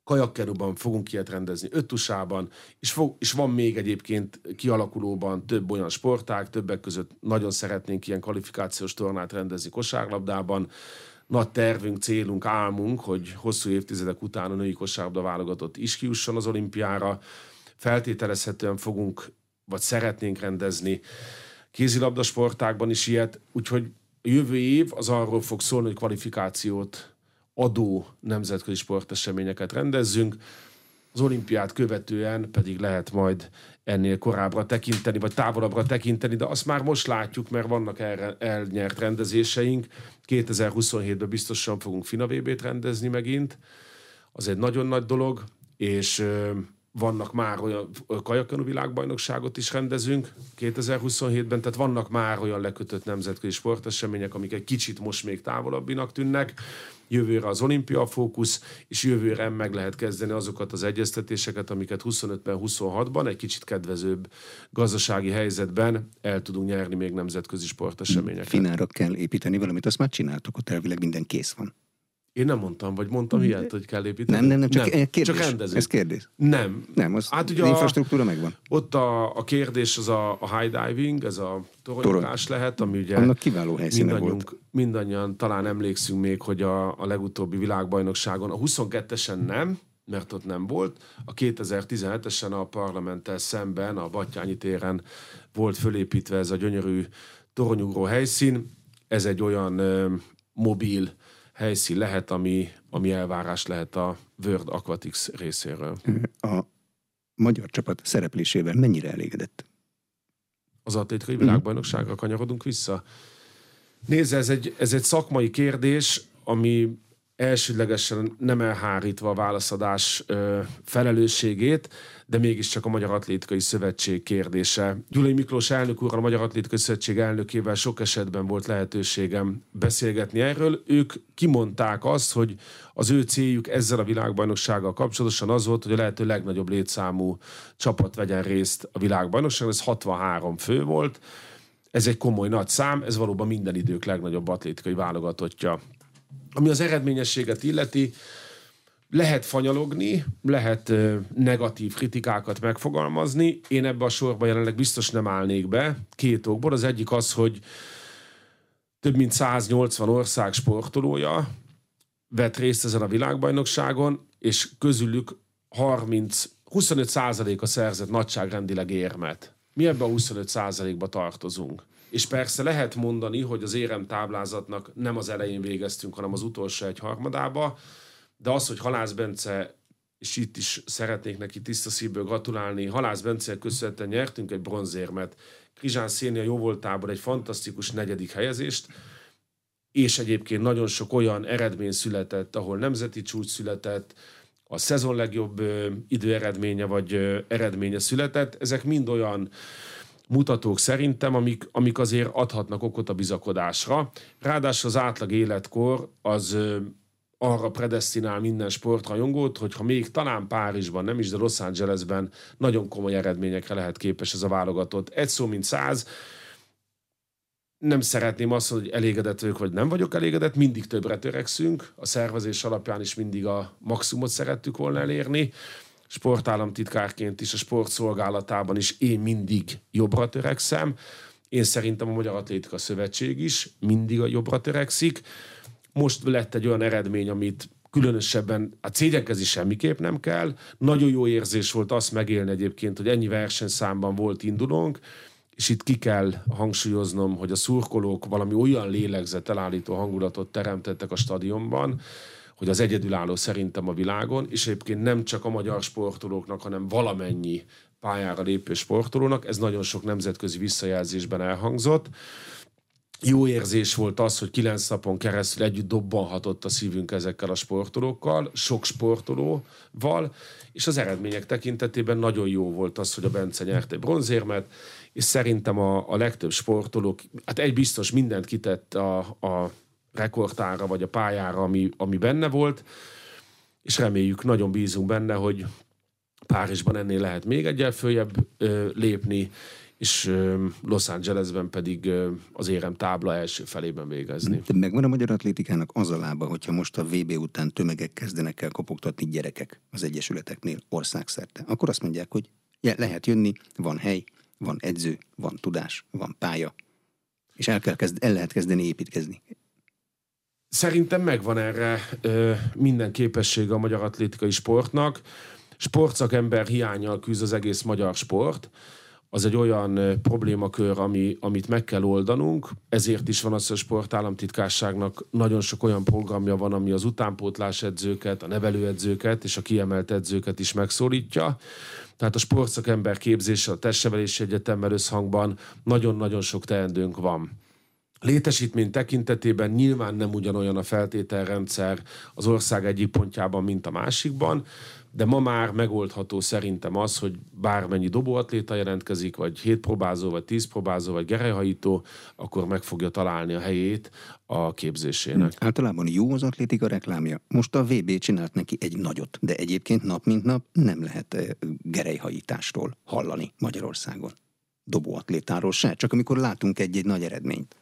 kajakkeruban fogunk ilyet rendezni, öttusában, és, fog, és van még egyébként kialakulóban több olyan sportág, többek között nagyon szeretnénk ilyen kvalifikációs tornát rendezni kosárlabdában. Nagy tervünk, célunk, álmunk, hogy hosszú évtizedek után a női kosárlabda válogatott is kiusson az olimpiára. Feltételezhetően fogunk, vagy szeretnénk rendezni kézilabda sportákban is ilyet, úgyhogy a jövő év az arról fog szólni, hogy kvalifikációt adó nemzetközi sporteseményeket rendezzünk, az olimpiát követően pedig lehet majd ennél korábbra tekinteni, vagy távolabbra tekinteni, de azt már most látjuk, mert vannak erre elnyert rendezéseink. 2027-ben biztosan fogunk Finavébét rendezni megint. Az egy nagyon nagy dolog, és vannak már olyan kajakönő világbajnokságot is rendezünk 2027-ben, tehát vannak már olyan lekötött nemzetközi sportesemények, amik egy kicsit most még távolabbinak tűnnek. Jövőre az olimpia fókusz, és jövőre meg lehet kezdeni azokat az egyeztetéseket, amiket 25-ben, 26-ban egy kicsit kedvezőbb gazdasági helyzetben el tudunk nyerni még nemzetközi sporteseményeket. Finára kell építeni valamit, azt már csináltok, ott elvileg minden kész van. Én nem mondtam, vagy mondtam ilyet, hogy kell építeni. Nem, nem, nem, csak nem, kérdés. Csak rendezés. Ez kérdés. Nem. Nem, az, hát ugye infrastruktúra megvan. Ott a, a kérdés az a, a high diving, ez a toronyokás lehet, ami ugye Annak kiváló helyszíne volt. Mindannyian talán emlékszünk még, hogy a, a legutóbbi világbajnokságon, a 22-esen nem, mert ott nem volt. A 2017-esen a parlamenttel szemben, a Battyányi téren volt fölépítve ez a gyönyörű toronyugró helyszín. Ez egy olyan ö, mobil helyszín lehet, ami, ami elvárás lehet a World Aquatics részéről. A magyar csapat szereplésével mennyire elégedett? Az atlétikai világbajnokságra kanyarodunk vissza. Nézze, ez egy, ez egy szakmai kérdés, ami elsődlegesen nem elhárítva a válaszadás ö, felelősségét, de mégiscsak a Magyar Atlétikai Szövetség kérdése. Gyulai Miklós elnök úr, a Magyar Atlétikai Szövetség elnökével sok esetben volt lehetőségem beszélgetni erről. Ők kimondták azt, hogy az ő céljuk ezzel a világbajnoksággal kapcsolatosan az volt, hogy a lehető legnagyobb létszámú csapat vegyen részt a világbajnokságon. Ez 63 fő volt. Ez egy komoly nagy szám, ez valóban minden idők legnagyobb atlétikai válogatottja. Ami az eredményességet illeti, lehet fanyalogni, lehet negatív kritikákat megfogalmazni. Én ebbe a sorba jelenleg biztos nem állnék be, két okból. Az egyik az, hogy több mint 180 ország sportolója vett részt ezen a világbajnokságon, és közülük 30, 25 a szerzett nagyságrendileg érmet. Mi ebben a 25% ba tartozunk. És persze lehet mondani, hogy az érem táblázatnak nem az elején végeztünk, hanem az utolsó egy harmadába, de az, hogy Halász Bence, és itt is szeretnék neki tiszta szívből gratulálni, Halász Bence köszönhetően nyertünk egy bronzérmet, Krizsán Szénia jó voltából egy fantasztikus negyedik helyezést, és egyébként nagyon sok olyan eredmény született, ahol nemzeti csúcs született, a szezon legjobb időeredménye vagy eredménye született. Ezek mind olyan mutatók szerintem, amik, amik azért adhatnak okot a bizakodásra. Ráadásul az átlag életkor az arra predestinál minden sportrajongót, hogyha még talán Párizsban, nem is, de Los Angelesben nagyon komoly eredményekre lehet képes ez a válogatott. Egy szó, mint száz, nem szeretném azt, hogy elégedett vagyok, vagy nem vagyok elégedett, mindig többre törekszünk, a szervezés alapján is mindig a maximumot szerettük volna elérni, sportállamtitkárként is, a sportszolgálatában is én mindig jobbra törekszem, én szerintem a Magyar Atlétika Szövetség is mindig a jobbra törekszik, most lett egy olyan eredmény, amit különösebben a is semmiképp nem kell. Nagyon jó érzés volt azt megélni egyébként, hogy ennyi versenyszámban volt indulónk, és itt ki kell hangsúlyoznom, hogy a szurkolók valami olyan lélegzet elállító hangulatot teremtettek a stadionban, hogy az egyedülálló szerintem a világon, és egyébként nem csak a magyar sportolóknak, hanem valamennyi pályára lépő sportolónak, ez nagyon sok nemzetközi visszajelzésben elhangzott. Jó érzés volt az, hogy kilenc napon keresztül együtt dobbanhatott a szívünk ezekkel a sportolókkal, sok sportolóval, és az eredmények tekintetében nagyon jó volt az, hogy a Bence nyert egy bronzérmet, és szerintem a, a legtöbb sportolók, hát egy biztos mindent kitett a, a rekordtára, vagy a pályára, ami, ami benne volt, és reméljük, nagyon bízunk benne, hogy Párizsban ennél lehet még egyel följebb ö, lépni, és Los Angelesben pedig az érem tábla első felében végezni. De megvan a magyar atlétikának az a lába, hogyha most a VB után tömegek kezdenek el kopogtatni gyerekek az egyesületeknél országszerte, akkor azt mondják, hogy lehet jönni, van hely, van edző, van tudás, van pálya, és el, kell kezd, el lehet kezdeni építkezni. Szerintem megvan erre ö, minden képessége a magyar atlétikai sportnak. Sportszakember hiányjal küzd az egész magyar sport az egy olyan problémakör, ami, amit meg kell oldanunk, ezért is van az, hogy a sportállamtitkárságnak nagyon sok olyan programja van, ami az utánpótlás edzőket, a nevelőedzőket és a kiemelt edzőket is megszólítja. Tehát a sportszakember képzése, a testsevelési egyetemmel összhangban nagyon-nagyon sok teendőnk van. Létesítmény tekintetében nyilván nem ugyanolyan a feltételrendszer az ország egyik pontjában, mint a másikban, de ma már megoldható szerintem az, hogy bármennyi dobóatléta jelentkezik, vagy hét próbázó, vagy tíz próbázó, vagy gerelyhajító, akkor meg fogja találni a helyét a képzésének. Hmm. Általában jó az atlétika reklámja. Most a VB csinált neki egy nagyot, de egyébként nap mint nap nem lehet eh, gerelyhajításról hallani Magyarországon. Dobóatlétáról se, csak amikor látunk egy-egy nagy eredményt.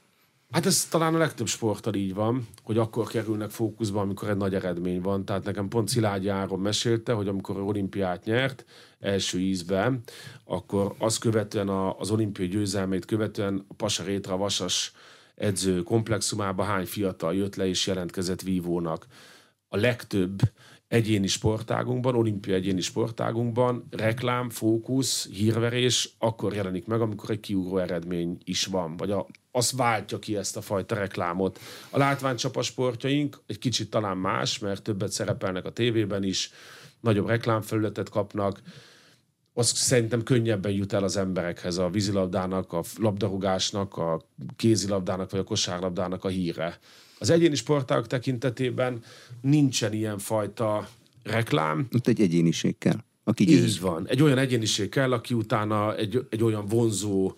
Hát ez talán a legtöbb sporttal így van, hogy akkor kerülnek fókuszba, amikor egy nagy eredmény van. Tehát nekem pont Szilágyi Áron mesélte, hogy amikor olimpiát nyert első ízben, akkor az követően a, az olimpiai győzelmét követően a Pasa Rétra Vasas edző komplexumába hány fiatal jött le és jelentkezett vívónak. A legtöbb egyéni sportágunkban, olimpia egyéni sportágunkban reklám, fókusz, hírverés akkor jelenik meg, amikor egy kiugró eredmény is van, vagy a, az váltja ki ezt a fajta reklámot. A látványcsapasportjaink egy kicsit talán más, mert többet szerepelnek a tévében is, nagyobb reklámfelületet kapnak, az szerintem könnyebben jut el az emberekhez a vízilabdának, a labdarúgásnak, a kézilabdának vagy a kosárlabdának a híre. Az egyéni sportágok tekintetében nincsen ilyen fajta reklám. Ott egy egyéniség kell, aki győz. Így van. Egy olyan egyéniség kell, aki utána egy, egy olyan vonzó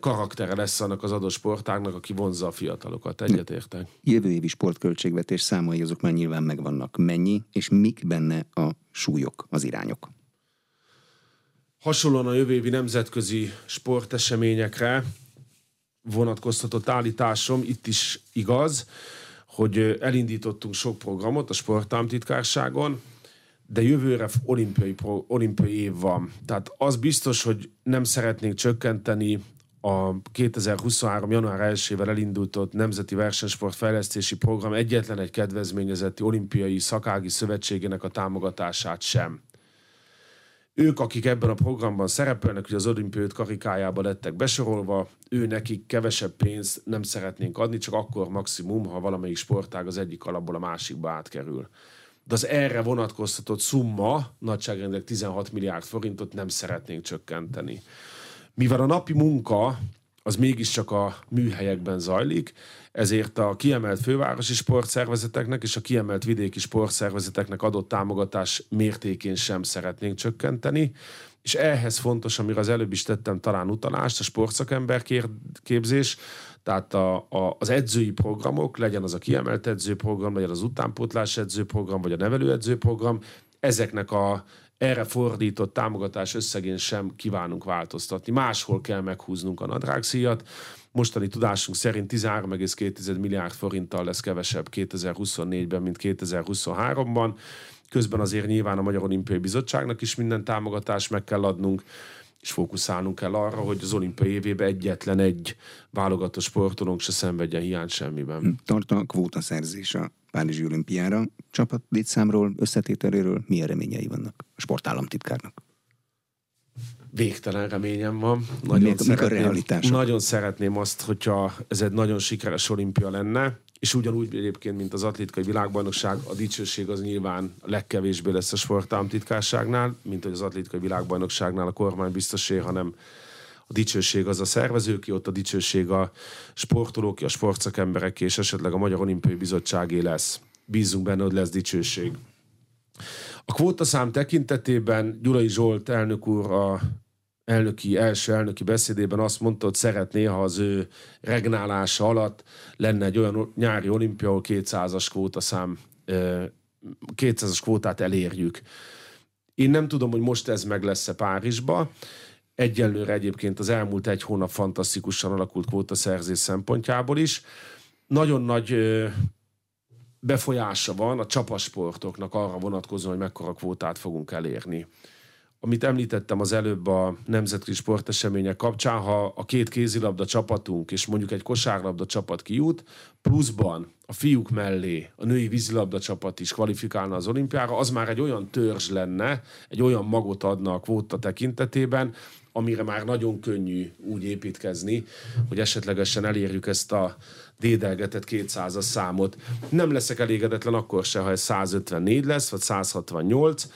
karaktere lesz annak az adott sportágnak, aki vonzza a fiatalokat. Egyetértek. Jövő évi sportköltségvetés számai azok már nyilván megvannak. Mennyi, és mik benne a súlyok, az irányok? Hasonlóan a jövő évi nemzetközi sporteseményekre vonatkoztatott állításom itt is igaz, hogy elindítottunk sok programot a sportámtitkárságon, de jövőre olimpiai, olimpiai év van. Tehát az biztos, hogy nem szeretnénk csökkenteni a 2023. január 1-ével elindultott Nemzeti Versenysport Fejlesztési Program egyetlen egy kedvezményezeti olimpiai szakági szövetségének a támogatását sem. Ők, akik ebben a programban szerepelnek, hogy az olimpiai karikájába lettek besorolva, ő nekik kevesebb pénzt nem szeretnénk adni, csak akkor maximum, ha valamelyik sportág az egyik alapból a másikba átkerül. De az erre vonatkoztatott szumma, nagyságrendileg 16 milliárd forintot nem szeretnénk csökkenteni. Mivel a napi munka az mégiscsak a műhelyekben zajlik, ezért a kiemelt fővárosi sportszervezeteknek és a kiemelt vidéki sportszervezeteknek adott támogatás mértékén sem szeretnénk csökkenteni, és ehhez fontos, amire az előbb is tettem talán utalást, a sportszakember képzés, tehát a, a, az edzői programok, legyen az a kiemelt edzőprogram, legyen az utánpótlás edzőprogram, vagy a nevelőedzőprogram, ezeknek a erre fordított támogatás összegén sem kívánunk változtatni. Máshol kell meghúznunk a nadrágszíjat. Mostani tudásunk szerint 13,2 milliárd forinttal lesz kevesebb 2024-ben, mint 2023-ban. Közben azért nyilván a Magyar Olimpiai Bizottságnak is minden támogatást meg kell adnunk, és fókuszálnunk kell arra, hogy az olimpiai évében egyetlen egy válogatott sportolónk se szenvedjen hiány semmiben. Tart a kvótaszerzés a Párizsi olimpiára. Csapat létszámról, összetételéről milyen reményei vannak a sportállamtitkárnak? Végtelen reményem van. Nagyon, Mik, szeretném, a nagyon szeretném azt, hogyha ez egy nagyon sikeres olimpia lenne, és ugyanúgy egyébként, mint az atlétikai világbajnokság, a dicsőség az nyilván legkevésbé lesz a sportállamtitkárságnál, mint hogy az atlétikai világbajnokságnál a kormány biztosé, hanem a dicsőség az a szervezőké, ott a dicsőség a sportolók, a sportszakemberek és esetleg a Magyar Olimpiai Bizottságé lesz. Bízunk benne, hogy lesz dicsőség. A kvótaszám tekintetében Gyulai Zsolt elnök úr a elnöki, első elnöki beszédében azt mondta, hogy szeretné, ha az ő regnálása alatt lenne egy olyan nyári olimpia, ahol 200-as kvótaszám, 200-as kvótát elérjük. Én nem tudom, hogy most ez meg lesz-e Párizsba, Egyelőre egyébként az elmúlt egy hónap fantasztikusan alakult kvótaszerzés szempontjából is. Nagyon nagy befolyása van a csapasportoknak arra vonatkozóan, hogy mekkora kvótát fogunk elérni. Amit említettem az előbb a nemzetközi sportesemények kapcsán, ha a két kézilabda csapatunk és mondjuk egy kosárlabda csapat kijut, pluszban a fiúk mellé a női vízilabda csapat is kvalifikálna az olimpiára, az már egy olyan törzs lenne, egy olyan magot adna a kvóta tekintetében, amire már nagyon könnyű úgy építkezni, hogy esetlegesen elérjük ezt a dédelgetett 200-as számot. Nem leszek elégedetlen akkor se, ha ez 154 lesz, vagy 168.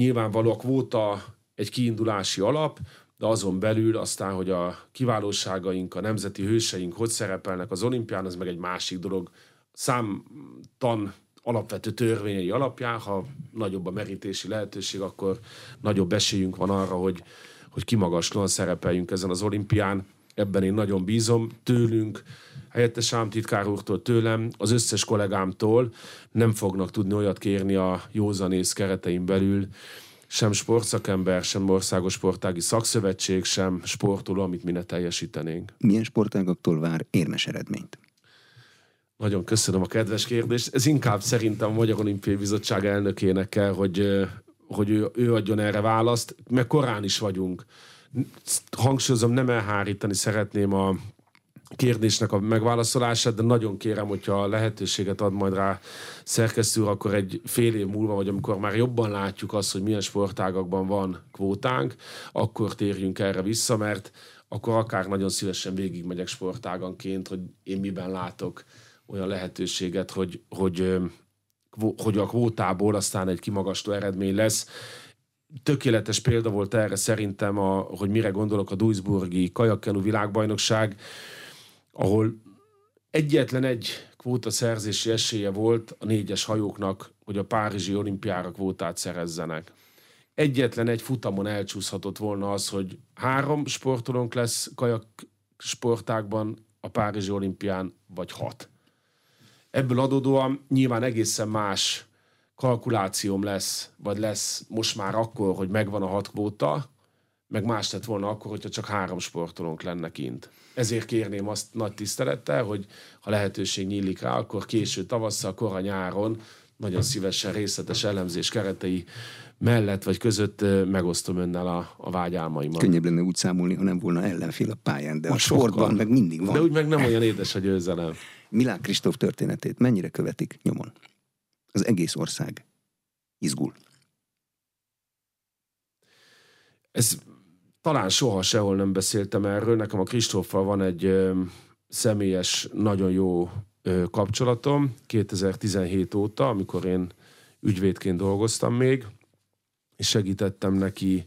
Nyilvánvaló a kvóta egy kiindulási alap, de azon belül aztán, hogy a kiválóságaink, a nemzeti hőseink hogy szerepelnek az olimpián, az meg egy másik dolog. Számtan alapvető törvényei alapján, ha nagyobb a merítési lehetőség, akkor nagyobb esélyünk van arra, hogy hogy kimagaslóan szerepeljünk ezen az olimpián. Ebben én nagyon bízom tőlünk, helyettes államtitkár úrtól, tőlem, az összes kollégámtól nem fognak tudni olyat kérni a józanész keretein belül, sem sportszakember, sem országos sportági szakszövetség, sem sportoló, amit mi ne teljesítenénk. Milyen sportágoktól vár érmes eredményt? Nagyon köszönöm a kedves kérdést. Ez inkább szerintem a Magyar Olimpiai Bizottság elnökének kell, hogy hogy ő, ő adjon erre választ, mert korán is vagyunk. Hangsúlyozom, nem elhárítani szeretném a kérdésnek a megválaszolását, de nagyon kérem, hogyha lehetőséget ad majd rá szerkesztő, akkor egy fél év múlva, vagy amikor már jobban látjuk azt, hogy milyen sportágakban van kvótánk, akkor térjünk erre vissza, mert akkor akár nagyon szívesen végigmegyek sportáganként, hogy én miben látok olyan lehetőséget, hogy, hogy hogy a kvótából aztán egy kimagasló eredmény lesz. Tökéletes példa volt erre szerintem, a, hogy mire gondolok a Duisburgi kajakkenu világbajnokság, ahol egyetlen egy kvóta szerzési esélye volt a négyes hajóknak, hogy a Párizsi olimpiára kvótát szerezzenek. Egyetlen egy futamon elcsúszhatott volna az, hogy három sportolónk lesz kajak sportákban a Párizsi olimpián, vagy hat. Ebből adódóan nyilván egészen más kalkulációm lesz, vagy lesz most már akkor, hogy megvan a hat kvóta, meg más lett volna akkor, hogyha csak három sportolónk lenne kint. Ezért kérném azt nagy tisztelettel, hogy ha lehetőség nyílik rá, akkor késő tavasszal, kora nyáron nagyon szívesen részletes elemzés keretei mellett vagy között megosztom önnel a, a vágyálmaimat. Könnyebb lenne úgy számolni, ha nem volna ellenfél a pályán, de a, a sportban meg mindig van. De úgy meg nem olyan édes a győzelem. Milán Kristóf történetét mennyire követik nyomon? Az egész ország izgul. Ez talán soha sehol nem beszéltem erről. Nekem a Kristóffal van egy ö, személyes, nagyon jó ö, kapcsolatom 2017 óta, amikor én ügyvédként dolgoztam még, és segítettem neki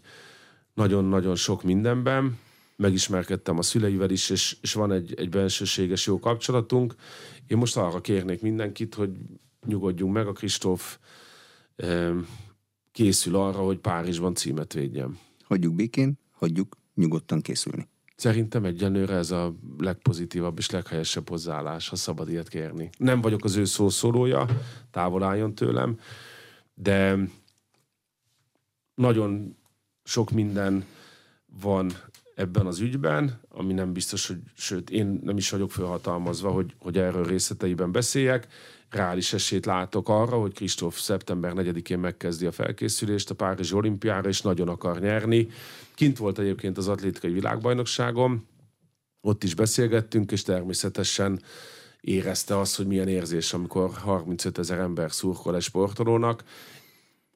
nagyon-nagyon sok mindenben. Megismerkedtem a szüleivel is, és, és van egy, egy bensőséges jó kapcsolatunk. Én most arra kérnék mindenkit, hogy nyugodjunk meg, a Kristóf készül arra, hogy Párizsban címet védjem. Hagyjuk békén, hagyjuk nyugodtan készülni. Szerintem egyenlőre ez a legpozitívabb és leghelyesebb hozzáállás, ha szabad ilyet kérni. Nem vagyok az ő szószólója, távol álljon tőlem, de nagyon sok minden van ebben az ügyben, ami nem biztos, hogy sőt, én nem is vagyok fölhatalmazva, hogy, hogy erről részleteiben beszéljek reális esélyt látok arra, hogy Kristóf szeptember 4-én megkezdi a felkészülést a Párizsi olimpiára, és nagyon akar nyerni. Kint volt egyébként az atlétikai világbajnokságom, ott is beszélgettünk, és természetesen érezte azt, hogy milyen érzés, amikor 35 ezer ember szurkol egy sportolónak.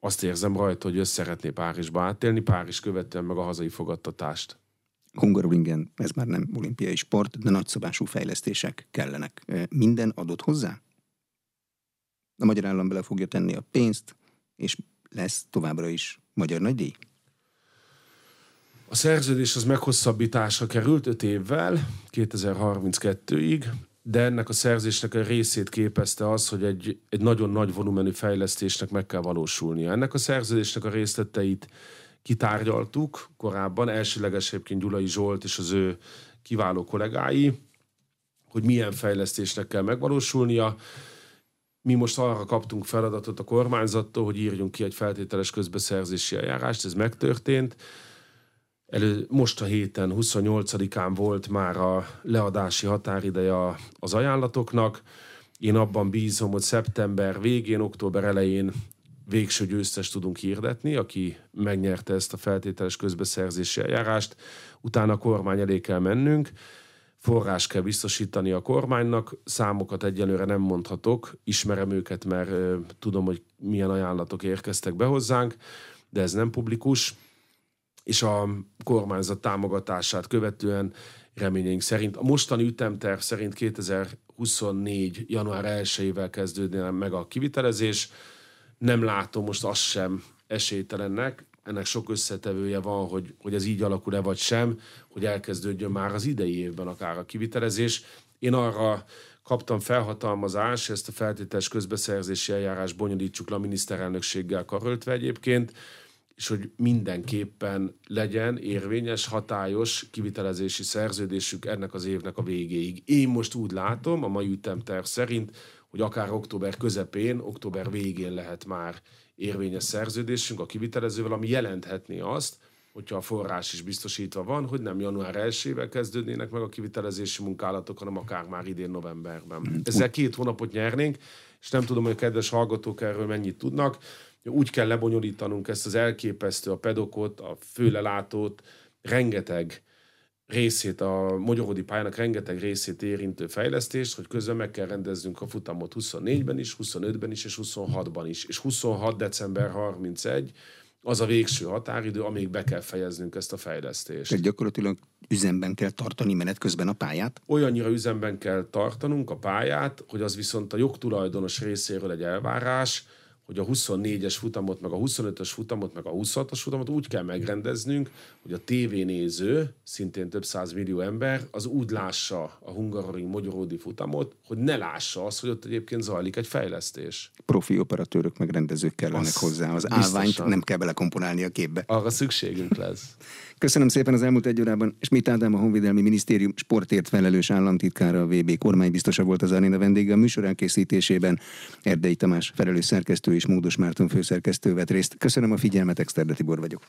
Azt érzem rajta, hogy össze szeretné Párizsba átélni, Párizs követően meg a hazai fogadtatást. Hungaroringen ez már nem olimpiai sport, de nagyszabású fejlesztések kellenek. Minden adott hozzá? A magyar állam bele fogja tenni a pénzt, és lesz továbbra is magyar nagydíj? A szerződés az meghosszabbításra került 5 évvel, 2032-ig, de ennek a szerzésnek a részét képezte az, hogy egy, egy nagyon nagy volumenű fejlesztésnek meg kell valósulnia. Ennek a szerződésnek a részleteit kitárgyaltuk korábban, elsőleges egyébként Gyulai Zsolt és az ő kiváló kollégái, hogy milyen fejlesztésnek kell megvalósulnia. Mi most arra kaptunk feladatot a kormányzattól, hogy írjunk ki egy feltételes közbeszerzési eljárást, ez megtörtént. Elő, most a héten, 28-án volt már a leadási határideje az ajánlatoknak. Én abban bízom, hogy szeptember végén, október elején végső győztes tudunk hirdetni, aki megnyerte ezt a feltételes közbeszerzési eljárást. Utána a kormány elé kell mennünk forrás kell biztosítani a kormánynak, számokat egyelőre nem mondhatok, ismerem őket, mert tudom, hogy milyen ajánlatok érkeztek be hozzánk, de ez nem publikus, és a kormányzat támogatását követően reményeink szerint a mostani ütemterv szerint 2024. január 1-ével kezdődne meg a kivitelezés. Nem látom most azt sem esélytelennek, ennek sok összetevője van, hogy, hogy ez így alakul-e vagy sem, hogy elkezdődjön már az idei évben akár a kivitelezés. Én arra kaptam felhatalmazást, ezt a feltételes közbeszerzési eljárás bonyolítsuk le a miniszterelnökséggel karöltve egyébként, és hogy mindenképpen legyen érvényes, hatályos kivitelezési szerződésük ennek az évnek a végéig. Én most úgy látom, a mai ütemterv szerint, hogy akár október közepén, október végén lehet már érvényes szerződésünk a kivitelezővel, ami jelenthetné azt, hogyha a forrás is biztosítva van, hogy nem január 1-ével kezdődnének meg a kivitelezési munkálatok, hanem akár már idén novemberben. Ezzel két hónapot nyernénk, és nem tudom, hogy a kedves hallgatók erről mennyit tudnak. Úgy kell lebonyolítanunk ezt az elképesztő, a pedokot, a főlelátót, rengeteg részét, a magyarodi pályának rengeteg részét érintő fejlesztést, hogy közben meg kell rendeznünk a futamot 24-ben is, 25-ben is és 26-ban is. És 26. december 31 az a végső határidő, amíg be kell fejeznünk ezt a fejlesztést. Tehát gyakorlatilag üzemben kell tartani menet közben a pályát? Olyannyira üzemben kell tartanunk a pályát, hogy az viszont a jogtulajdonos részéről egy elvárás, hogy a 24-es futamot, meg a 25-ös futamot, meg a 26-os futamot úgy kell megrendeznünk, hogy a tévénéző, szintén több száz millió ember, az úgy lássa a Hungaroring Magyaródi futamot, hogy ne lássa azt, hogy ott egyébként zajlik egy fejlesztés. Profi operatőrök, meg rendezők kellenek az hozzá. Az biztosan. állványt nem kell belekomponálni a képbe. Arra szükségünk lesz. Köszönöm szépen az elmúlt egy órában. Schmidt Ádám, a Honvédelmi Minisztérium sportért felelős államtitkára, a VB kormánybiztosa volt az aréna vendége a műsor elkészítésében. Erdei Tamás felelős szerkesztő és Módos Márton főszerkesztő vett részt. Köszönöm a figyelmet, Exterde Tibor vagyok.